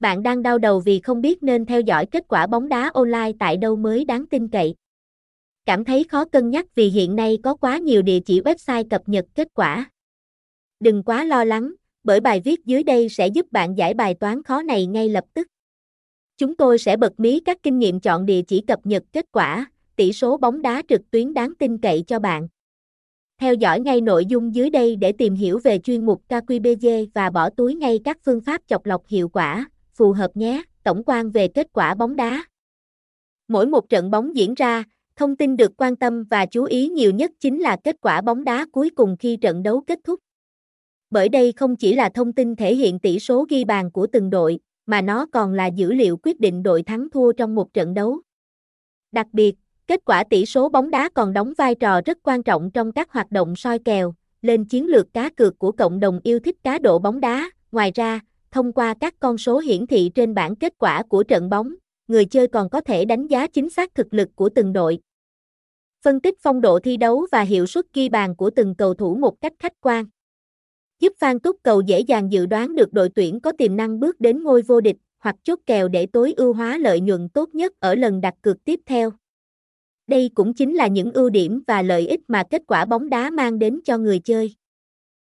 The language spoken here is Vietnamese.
Bạn đang đau đầu vì không biết nên theo dõi kết quả bóng đá online tại đâu mới đáng tin cậy. Cảm thấy khó cân nhắc vì hiện nay có quá nhiều địa chỉ website cập nhật kết quả. Đừng quá lo lắng, bởi bài viết dưới đây sẽ giúp bạn giải bài toán khó này ngay lập tức. Chúng tôi sẽ bật mí các kinh nghiệm chọn địa chỉ cập nhật kết quả, tỷ số bóng đá trực tuyến đáng tin cậy cho bạn. Theo dõi ngay nội dung dưới đây để tìm hiểu về chuyên mục KQBG và bỏ túi ngay các phương pháp chọc lọc hiệu quả, phù hợp nhé. Tổng quan về kết quả bóng đá. Mỗi một trận bóng diễn ra, thông tin được quan tâm và chú ý nhiều nhất chính là kết quả bóng đá cuối cùng khi trận đấu kết thúc. Bởi đây không chỉ là thông tin thể hiện tỷ số ghi bàn của từng đội, mà nó còn là dữ liệu quyết định đội thắng thua trong một trận đấu. Đặc biệt, kết quả tỷ số bóng đá còn đóng vai trò rất quan trọng trong các hoạt động soi kèo, lên chiến lược cá cược của cộng đồng yêu thích cá độ bóng đá. Ngoài ra, thông qua các con số hiển thị trên bảng kết quả của trận bóng, người chơi còn có thể đánh giá chính xác thực lực của từng đội. Phân tích phong độ thi đấu và hiệu suất ghi bàn của từng cầu thủ một cách khách quan. Giúp fan túc cầu dễ dàng dự đoán được đội tuyển có tiềm năng bước đến ngôi vô địch hoặc chốt kèo để tối ưu hóa lợi nhuận tốt nhất ở lần đặt cược tiếp theo. Đây cũng chính là những ưu điểm và lợi ích mà kết quả bóng đá mang đến cho người chơi.